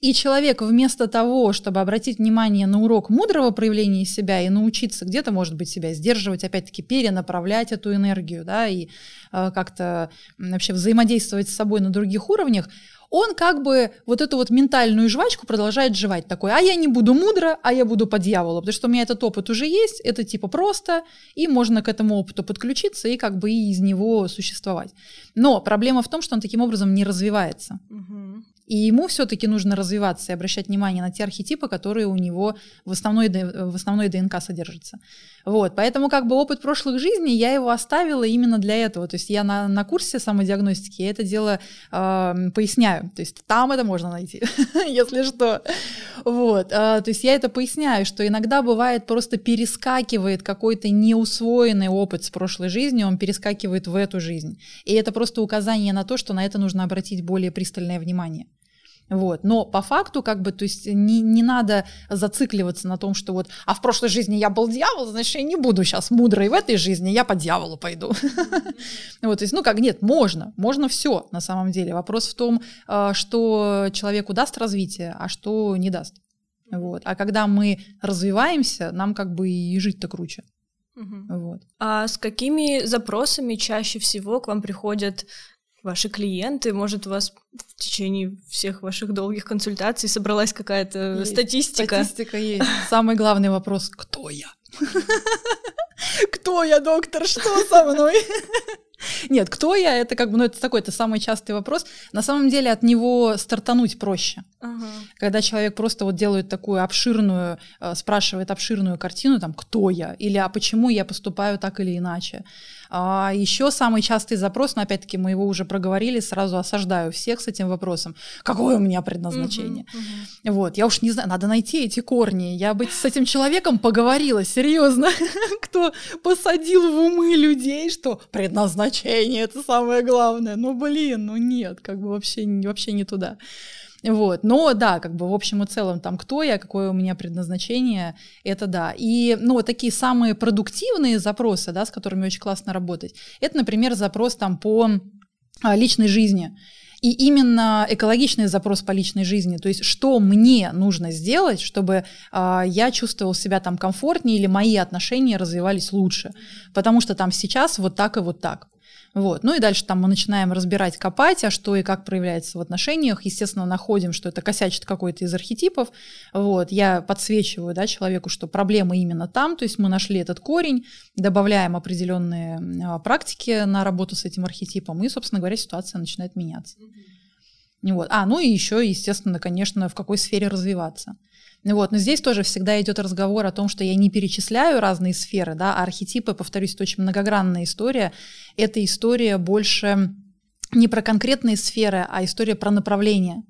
И человек вместо того, чтобы обратить внимание на урок мудрого проявления себя и научиться где-то, может быть, себя сдерживать, опять-таки перенаправлять эту энергию, да, и э, как-то вообще взаимодействовать с собой на других уровнях, он как бы вот эту вот ментальную жвачку продолжает жевать такой, а я не буду мудро, а я буду по дьяволу, потому что у меня этот опыт уже есть, это типа просто, и можно к этому опыту подключиться и как бы и из него существовать. Но проблема в том, что он таким образом не развивается. И ему все-таки нужно развиваться и обращать внимание на те архетипы, которые у него в основной, в основной ДНК содержатся. Вот, поэтому как бы опыт прошлых жизней, я его оставила именно для этого. То есть я на, на курсе самодиагностики это дело э, поясняю. То есть там это можно найти, если что. Вот, э, то есть я это поясняю, что иногда бывает просто перескакивает какой-то неусвоенный опыт с прошлой жизни, он перескакивает в эту жизнь. И это просто указание на то, что на это нужно обратить более пристальное внимание. Вот. Но по факту, как бы, то есть не, не надо зацикливаться на том, что вот, а в прошлой жизни я был дьявол, значит, я не буду сейчас мудрой в этой жизни, я по дьяволу пойду. Вот, то есть, ну как, нет, можно, можно все на самом деле. Вопрос в том, а, что человеку даст развитие, а что не даст. Вот. А когда мы развиваемся, нам как бы и жить-то круче. Угу. Вот. А с какими запросами чаще всего к вам приходят ваши клиенты? Может, у вас в течение всех ваших долгих консультаций собралась какая-то статистика? Статистика есть. Самый главный вопрос — кто я? Кто я, доктор? Что со мной? Нет, кто я, это как бы, ну, это такой, это самый частый вопрос. На самом деле от него стартануть проще. Ага. Когда человек просто вот делает такую обширную, э, спрашивает обширную картину, там, кто я, или а почему я поступаю так или иначе. А еще самый частый запрос, но опять-таки мы его уже проговорили, сразу осаждаю всех с этим вопросом. Какое у меня предназначение? Угу, угу. Вот, я уж не знаю, надо найти эти корни. Я быть с этим человеком поговорила, серьезно. Кто посадил в умы людей, что предназначение это самое главное. Ну блин, ну нет, как бы вообще, вообще не туда. Вот. Но да, как бы в общем и целом там кто я, какое у меня предназначение, это да. И ну, вот такие самые продуктивные запросы, да, с которыми очень классно работать, это, например, запрос там по а, личной жизни. И именно экологичный запрос по личной жизни, то есть что мне нужно сделать, чтобы э, я чувствовал себя там комфортнее или мои отношения развивались лучше, потому что там сейчас вот так и вот так. Вот. Ну и дальше там мы начинаем разбирать, копать, а что и как проявляется в отношениях. Естественно, находим, что это косячит какой-то из архетипов. Вот. Я подсвечиваю да, человеку, что проблема именно там. То есть мы нашли этот корень, добавляем определенные а, практики на работу с этим архетипом, и, собственно говоря, ситуация начинает меняться. Вот. А, ну и еще, естественно, конечно, в какой сфере развиваться. Вот. Но здесь тоже всегда идет разговор о том, что я не перечисляю разные сферы, да, а архетипы, повторюсь, это очень многогранная история. Это история больше не про конкретные сферы, а история про направление.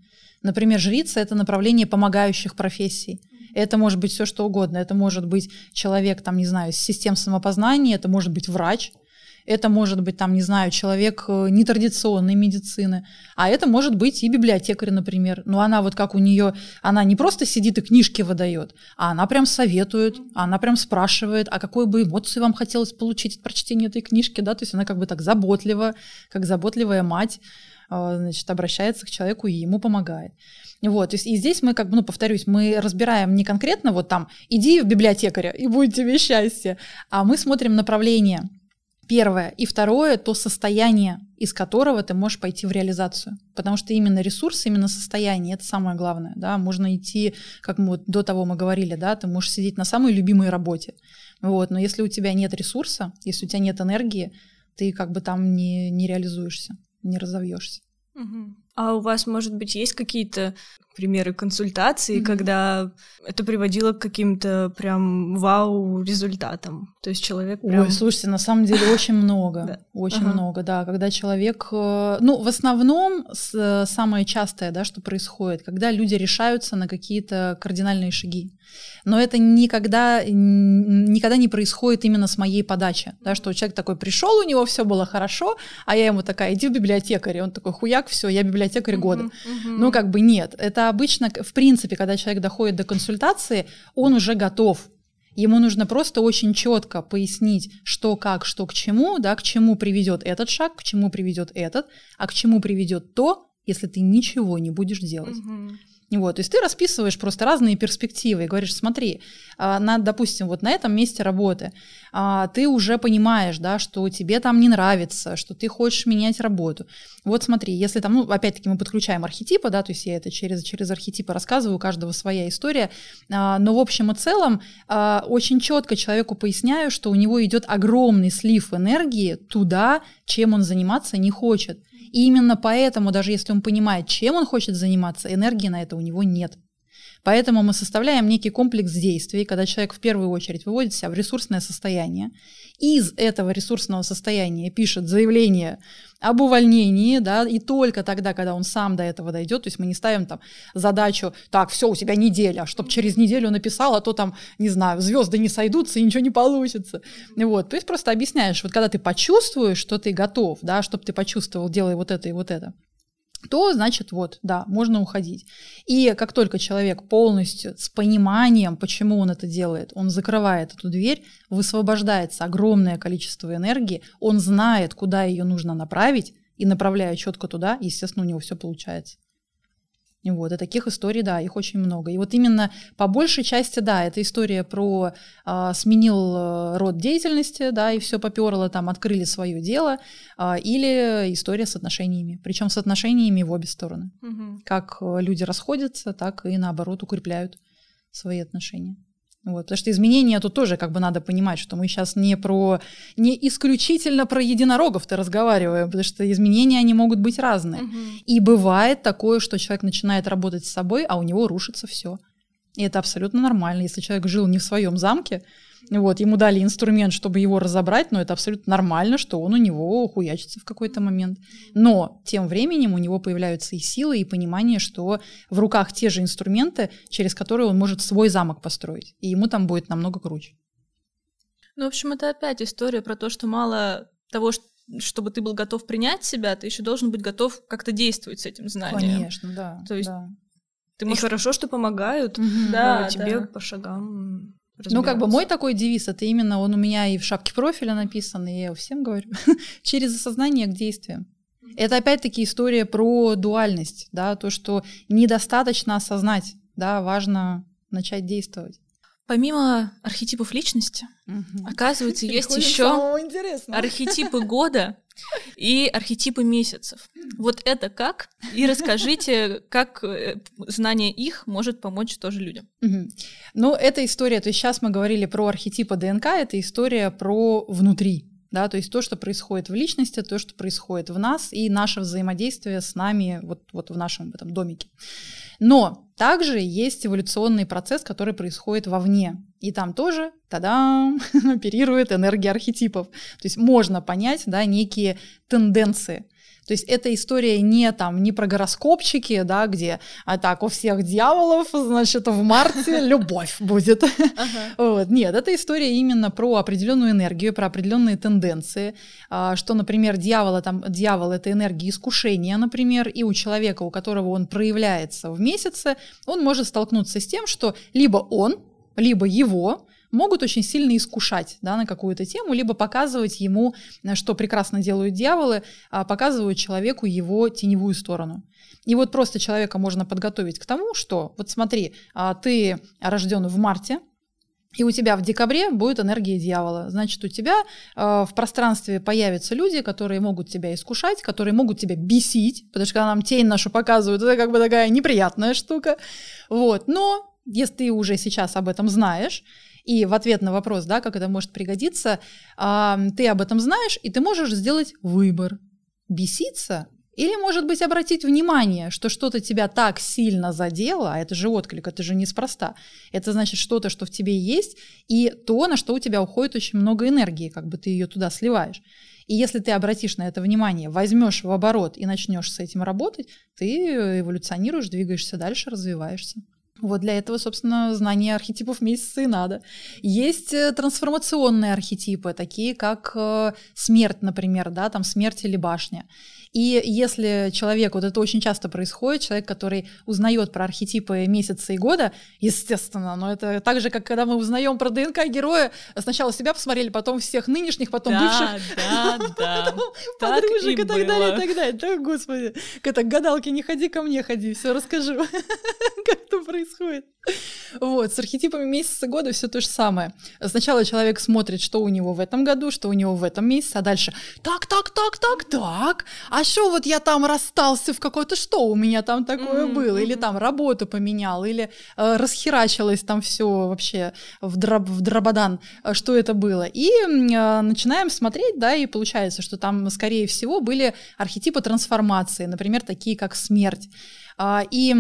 Например, жрица — это направление помогающих профессий. Это может быть все что угодно. Это может быть человек, там, не знаю, с систем самопознания, это может быть врач, это может быть, там, не знаю, человек э, нетрадиционной медицины, а это может быть и библиотекарь, например. Но она вот как у нее, она не просто сидит и книжки выдает, а она прям советует, она прям спрашивает, а какой бы эмоции вам хотелось получить от прочтения этой книжки, да, то есть она как бы так заботлива, как заботливая мать, э, значит, обращается к человеку и ему помогает. Вот, то есть и здесь мы, как бы, ну, повторюсь, мы разбираем не конкретно вот там, иди в библиотекаря, и будет тебе счастье, а мы смотрим направление, Первое. И второе, то состояние, из которого ты можешь пойти в реализацию. Потому что именно ресурс, именно состояние, это самое главное. Да? Можно идти, как мы вот до того мы говорили, да, ты можешь сидеть на самой любимой работе. Вот. Но если у тебя нет ресурса, если у тебя нет энергии, ты как бы там не, не реализуешься, не разовьешься. Угу. А у вас, может быть, есть какие-то примеры консультаций, mm-hmm. когда это приводило к каким-то прям вау результатам. То есть человек прям... Ой, слушайте, на самом деле очень много, очень много, да. Когда человек, э, ну, в основном самое частое, да, что происходит, когда люди решаются на какие-то кардинальные шаги. Но это никогда, никогда не происходит именно с моей подачи, да, что человек такой пришел, у него все было хорошо, а я ему такая, иди в библиотекарь, он такой, хуяк, все, я библиотекарь года. Uh-huh, uh-huh. Ну, как бы нет, это обычно, в принципе, когда человек доходит до консультации, он уже готов Ему нужно просто очень четко пояснить, что как, что к чему, да, к чему приведет этот шаг, к чему приведет этот, а к чему приведет то, если ты ничего не будешь делать. Угу. Вот, то есть ты расписываешь просто разные перспективы и говоришь, смотри, а, на, допустим, вот на этом месте работы а, ты уже понимаешь, да, что тебе там не нравится, что ты хочешь менять работу. Вот смотри, если там, ну, опять-таки мы подключаем архетипы, да, то есть я это через, через архетипы рассказываю, у каждого своя история, а, но в общем и целом очень четко человеку поясняю, что у него идет огромный слив энергии туда, чем он заниматься не хочет. И именно поэтому, даже если он понимает, чем он хочет заниматься, энергии на это у него нет. Поэтому мы составляем некий комплекс действий, когда человек в первую очередь выводит себя в ресурсное состояние, из этого ресурсного состояния пишет заявление об увольнении, да, и только тогда, когда он сам до этого дойдет, то есть мы не ставим там задачу, так, все, у тебя неделя, чтобы через неделю написал, а то там, не знаю, звезды не сойдутся и ничего не получится. Вот, то есть просто объясняешь, вот когда ты почувствуешь, что ты готов, да, чтобы ты почувствовал, делай вот это и вот это, то значит вот, да, можно уходить. И как только человек полностью с пониманием, почему он это делает, он закрывает эту дверь, высвобождается огромное количество энергии, он знает, куда ее нужно направить, и направляя четко туда, естественно, у него все получается. Вот, и таких историй, да, их очень много. И вот именно по большей части, да, это история про а, сменил э, род деятельности, да, и все поперло, там, открыли свое дело, а, или история с отношениями. Причем с отношениями в обе стороны. Угу. Как э, люди расходятся, так и наоборот укрепляют свои отношения. Вот, потому что изменения тут тоже как бы надо понимать, что мы сейчас не про не исключительно про единорогов-то разговариваем, потому что изменения они могут быть разные. Угу. И бывает такое, что человек начинает работать с собой, а у него рушится все. И это абсолютно нормально. Если человек жил не в своем замке, вот, ему дали инструмент, чтобы его разобрать, но это абсолютно нормально, что он у него хуячится в какой-то момент. Но тем временем у него появляются и силы, и понимание, что в руках те же инструменты, через которые он может свой замок построить, и ему там будет намного круче. Ну, в общем, это опять история про то, что мало того, что чтобы ты был готов принять себя, ты еще должен быть готов как-то действовать с этим знанием. Конечно, да. То есть да. ты можешь... И хорошо, что помогают угу. да, тебе да. по шагам ну, как бы мой такой девиз, это именно он у меня и в шапке профиля написан, и я его всем говорю, через осознание к действиям. Это опять-таки история про дуальность, да, то, что недостаточно осознать, да, важно начать действовать. Помимо архетипов личности, угу. оказывается, есть еще архетипы года и архетипы месяцев. Вот это как? И расскажите, как э, знание их может помочь тоже людям. Угу. Ну, эта история, то есть сейчас мы говорили про архетипы ДНК, это история про внутри, да, то есть то, что происходит в личности, то, что происходит в нас и наше взаимодействие с нами вот, вот в нашем этом домике. Но также есть эволюционный процесс, который происходит вовне. И там тоже, тогда оперирует энергия архетипов. То есть можно понять да, некие тенденции. То есть эта история не там, не про гороскопчики, да, где, а так, у всех дьяволов, значит, в марте любовь будет. Вот. Нет, это история именно про определенную энергию, про определенные тенденции, а, что, например, дьявола, там, дьявол — это энергия искушения, например, и у человека, у которого он проявляется в месяце, он может столкнуться с тем, что либо он, либо его могут очень сильно искушать да, на какую-то тему, либо показывать ему, э, что прекрасно делают дьяволы, а показывают человеку его теневую сторону. И вот просто человека можно подготовить к тому, что вот смотри, а, ты рожден в марте, и у тебя в декабре будет энергия дьявола. Значит, у тебя э, в пространстве появятся люди, которые могут тебя искушать, которые могут тебя бесить, потому что когда нам тень нашу показывают, это как бы такая неприятная штука. Вот. Но если ты уже сейчас об этом знаешь, и в ответ на вопрос, да, как это может пригодиться, ты об этом знаешь, и ты можешь сделать выбор. Беситься или, может быть, обратить внимание, что что-то тебя так сильно задело, а это же отклик, это же неспроста. Это значит что-то, что в тебе есть, и то, на что у тебя уходит очень много энергии, как бы ты ее туда сливаешь. И если ты обратишь на это внимание, возьмешь в оборот и начнешь с этим работать, ты эволюционируешь, двигаешься дальше, развиваешься. Вот для этого, собственно, знание архетипов месяца и надо. Есть э, трансформационные архетипы, такие как э, смерть, например, да, там смерть или башня. И если человек, вот это очень часто происходит, человек, который узнает про архетипы месяца и года, естественно, но это так же, как когда мы узнаем про ДНК героя, сначала себя посмотрели, потом всех нынешних, потом да, бывших. Да, да, подружек и, и так далее, и так далее. Да, господи, это гадалки не ходи ко мне, ходи, все расскажу, как это происходит. Вот, с архетипами месяца года все то же самое. Сначала человек смотрит, что у него в этом году, что у него в этом месяце, а дальше так, так, так, так, так, а что вот я там расстался в какой-то, что у меня там такое mm-hmm, было, или там работу поменял, или э, расхерачилось там все вообще в, дроб, в дрободан, э, что это было. И э, начинаем смотреть, да, и получается, что там, скорее всего, были архетипы трансформации, например, такие как смерть. Э, и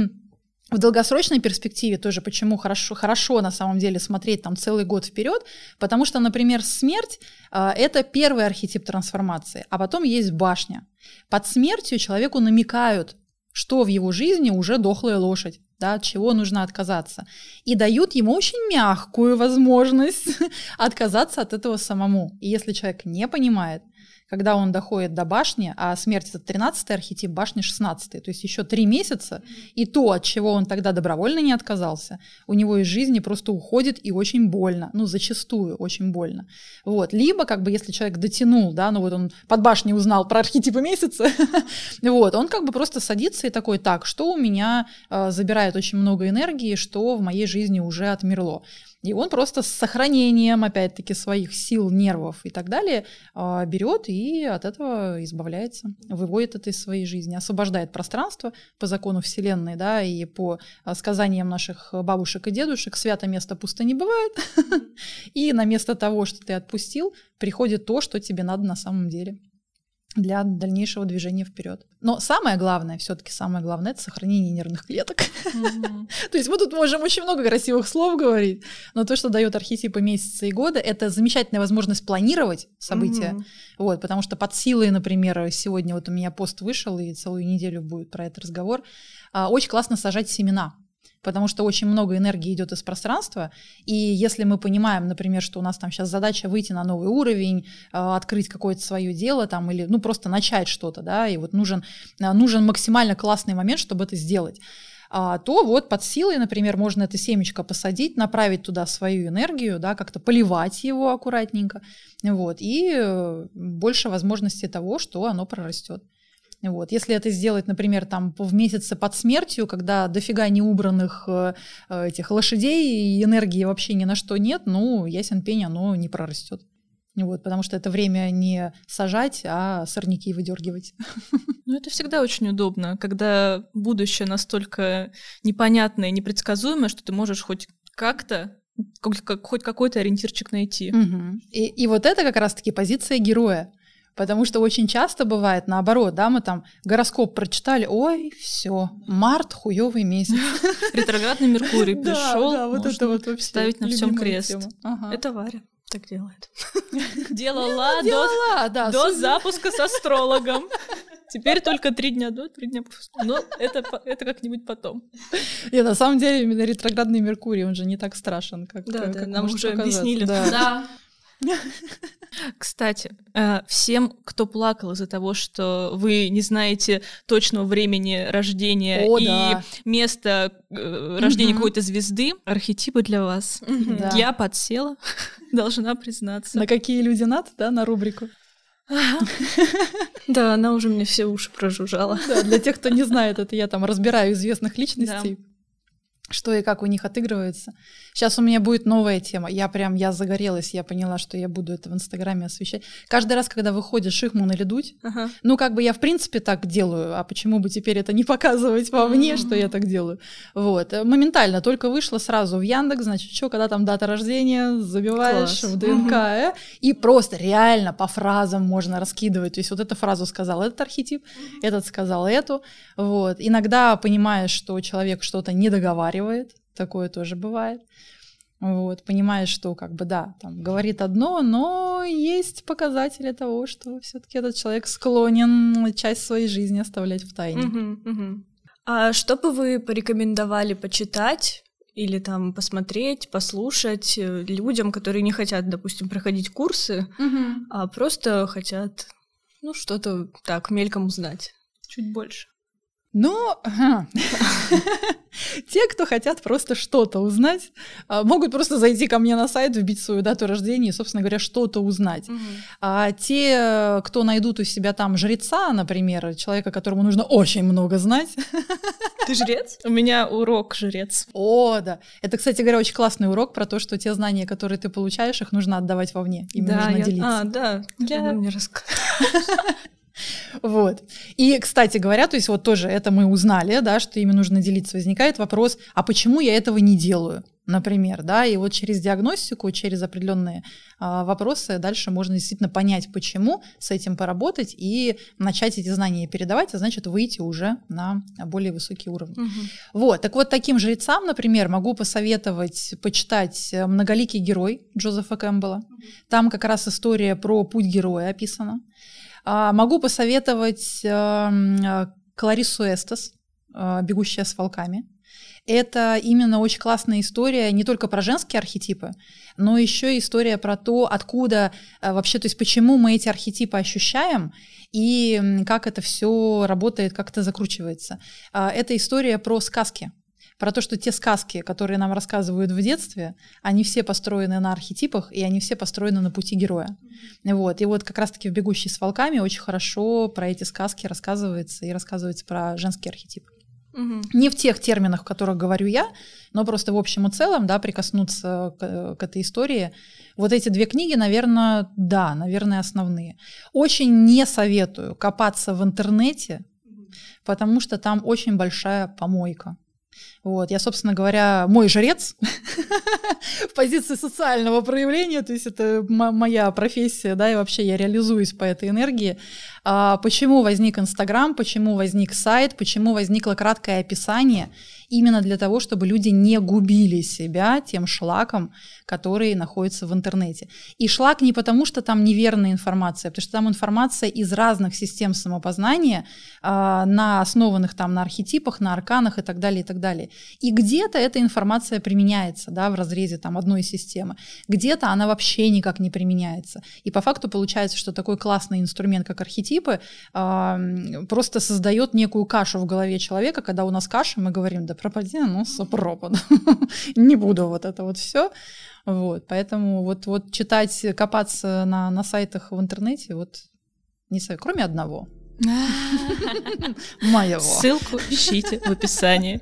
в долгосрочной перспективе тоже почему хорошо, хорошо на самом деле смотреть там целый год вперед, потому что, например, смерть э, это первый архетип трансформации, а потом есть башня. Под смертью человеку намекают, что в его жизни уже дохлая лошадь, да, от чего нужно отказаться. И дают ему очень мягкую возможность отказаться от этого самому. И если человек не понимает, когда он доходит до башни, а смерть это 13 архетип, башни 16 то есть еще три месяца, и то, от чего он тогда добровольно не отказался, у него из жизни просто уходит и очень больно, ну, зачастую очень больно. Вот. Либо, как бы, если человек дотянул, да, ну вот он под башней узнал про архетипы месяца, вот, он как бы просто садится и такой, так, что у меня э, забирает очень много энергии, что в моей жизни уже отмерло. И он просто с сохранением, опять-таки, своих сил, нервов и так далее а, берет и от этого избавляется, выводит это из своей жизни, освобождает пространство по закону Вселенной, да, и по а, сказаниям наших бабушек и дедушек, свято место пусто не бывает. И на место того, что ты отпустил, приходит то, что тебе надо на самом деле для дальнейшего движения вперед. Но самое главное, все-таки самое главное, это сохранение нервных клеток. То есть мы тут можем очень много красивых слов говорить, но то, что дает архетипы месяца и года, это замечательная возможность планировать события. Вот, потому что под силой, например, сегодня вот у меня пост вышел, и целую неделю будет про этот разговор, а, очень классно сажать семена потому что очень много энергии идет из пространства, и если мы понимаем, например, что у нас там сейчас задача выйти на новый уровень, а, открыть какое-то свое дело там, или ну просто начать что-то, да, и вот нужен, а, нужен максимально классный момент, чтобы это сделать, а, то вот под силой, например, можно это семечко посадить, направить туда свою энергию, да, как-то поливать его аккуратненько, вот, и э, больше возможностей того, что оно прорастет. Вот. Если это сделать, например, там в месяце под смертью, когда дофига неубранных э, э, этих лошадей и энергии вообще ни на что нет, ну, ясен пень, оно не прорастет. Вот, потому что это время не сажать, а сорняки выдергивать. Ну, это всегда очень удобно, когда будущее настолько непонятное, непредсказуемое, что ты можешь хоть как-то хоть какой-то ориентирчик найти. Угу. И, и вот это как раз-таки позиция героя. Потому что очень часто бывает наоборот, да, мы там гороскоп прочитали, ой, все, март хуёвый месяц. Ретроградный Меркурий пришел, да, вот это вот вообще ставить на всем крест. Это Варя так делает. Делала, Делала до, да, до запуска с астрологом. Теперь только три дня до, три дня после. Но это, это как-нибудь потом. И на самом деле именно ретроградный Меркурий, он же не так страшен, как Да, как да, нам уже объяснили. Да. да. Кстати, э, всем, кто плакал из-за того, что вы не знаете точного времени рождения О, и да. места э, рождения угу. какой-то звезды, архетипы для вас. Да. Я подсела, должна признаться. На какие люди надо, да, на рубрику? Да, она уже мне все уши прожужжала. Да, для тех, кто не знает, это я там разбираю известных личностей что и как у них отыгрывается. Сейчас у меня будет новая тема. Я прям, я загорелась, я поняла, что я буду это в Инстаграме освещать. Каждый раз, когда выходит Шихман или Дудь, ага. ну, как бы я в принципе так делаю, а почему бы теперь это не показывать вовне, mm-hmm. что я так делаю? Вот. Моментально, только вышла сразу в Яндекс, значит, что, когда там дата рождения, забиваешь Класс. в ДНК, mm-hmm. и просто реально по фразам можно раскидывать. То есть вот эту фразу сказал этот архетип, этот сказал эту. Вот. Иногда понимаешь, что человек что-то не договаривает, такое тоже бывает. Вот, понимаешь, что как бы да, там говорит одно, но есть показатели того, что все-таки этот человек склонен часть своей жизни оставлять в тайне. Угу, угу. А что бы вы порекомендовали почитать или там посмотреть, послушать людям, которые не хотят, допустим, проходить курсы, угу. а просто хотят Ну, что-то так, мельком узнать. Чуть больше. Ну, те, кто хотят просто что-то узнать, а, могут просто зайти ко мне на сайт, вбить свою дату рождения и, собственно говоря, что-то узнать. Угу. А те, кто найдут у себя там жреца, например, человека, которому нужно очень много знать. Ты жрец? У меня урок жрец. О, да. Это, кстати говоря, очень классный урок про то, что те знания, которые ты получаешь, их нужно отдавать вовне. Им да, нужно я... делиться. А, да. Я... мне рассказывала. Вот. И, кстати говоря, то есть вот тоже это мы узнали, да, что ими нужно делиться. Возникает вопрос, а почему я этого не делаю? например, да, и вот через диагностику, через определенные а, вопросы дальше можно действительно понять, почему, с этим поработать и начать эти знания передавать, а значит выйти уже на более высокий уровень. Угу. Вот, так вот таким жрецам, например, могу посоветовать почитать «Многоликий герой» Джозефа Кэмпбелла. Там как раз история про путь героя описана. А, могу посоветовать эм, э, Кларису Эстес, э, «Бегущая с волками». Это именно очень классная история не только про женские архетипы, но еще история про то, откуда э, вообще, то есть почему мы эти архетипы ощущаем и как это все работает, как это закручивается. А, это история про сказки про то, что те сказки, которые нам рассказывают в детстве, они все построены на архетипах, и они все построены на пути героя. Вот. И вот как раз-таки в «Бегущей с волками» очень хорошо про эти сказки рассказывается, и рассказывается про женский архетип. Угу. Не в тех терминах, в которых говорю я, но просто в общем и целом, да, прикоснуться к, к этой истории. Вот эти две книги, наверное, да, наверное, основные. Очень не советую копаться в интернете, потому что там очень большая помойка. Вот, я, собственно говоря, мой жрец в позиции социального проявления, то есть это моя профессия, да, и вообще я реализуюсь по этой энергии. А почему возник Инстаграм, почему возник сайт, почему возникло краткое описание – именно для того, чтобы люди не губили себя тем шлаком, который находится в интернете. И шлак не потому, что там неверная информация, потому что там информация из разных систем самопознания, э, на основанных там на архетипах, на арканах и так далее, и так далее. И где-то эта информация применяется, да, в разрезе там одной системы, где-то она вообще никак не применяется. И по факту получается, что такой классный инструмент, как архетипы, э, просто создает некую кашу в голове человека, когда у нас каша, мы говорим, да пропади, ну, пропаду. Не буду вот это вот все. Вот, поэтому вот, вот читать, копаться на, на сайтах в интернете, вот не совет, кроме одного. Моего. Ссылку ищите в описании.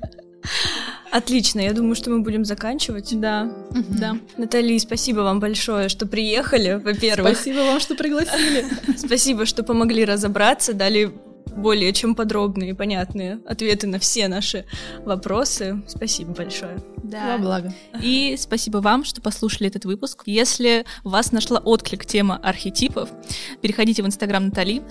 Отлично, я думаю, что мы будем заканчивать. Да, да. Натали, спасибо вам большое, что приехали, во-первых. Спасибо вам, что пригласили. Спасибо, что помогли разобраться, дали более чем подробные и понятные ответы на все наши вопросы. Спасибо большое. Да. Во благо. И спасибо вам, что послушали этот выпуск. Если вас нашла отклик тема архетипов, переходите в инстаграм Натали,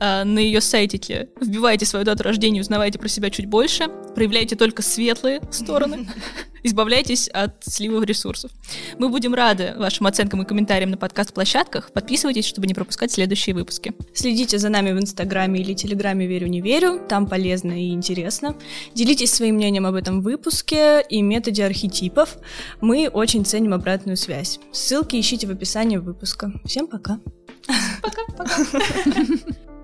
а на ее сайте вбивайте свою дату рождения, узнавайте про себя чуть больше, проявляйте только светлые стороны. избавляйтесь от сливов ресурсов. Мы будем рады вашим оценкам и комментариям на подкаст-площадках. Подписывайтесь, чтобы не пропускать следующие выпуски. Следите за нами в Инстаграме или Телеграме «Верю, не верю». Там полезно и интересно. Делитесь своим мнением об этом выпуске и методе архетипов. Мы очень ценим обратную связь. Ссылки ищите в описании выпуска. Всем пока. Пока-пока.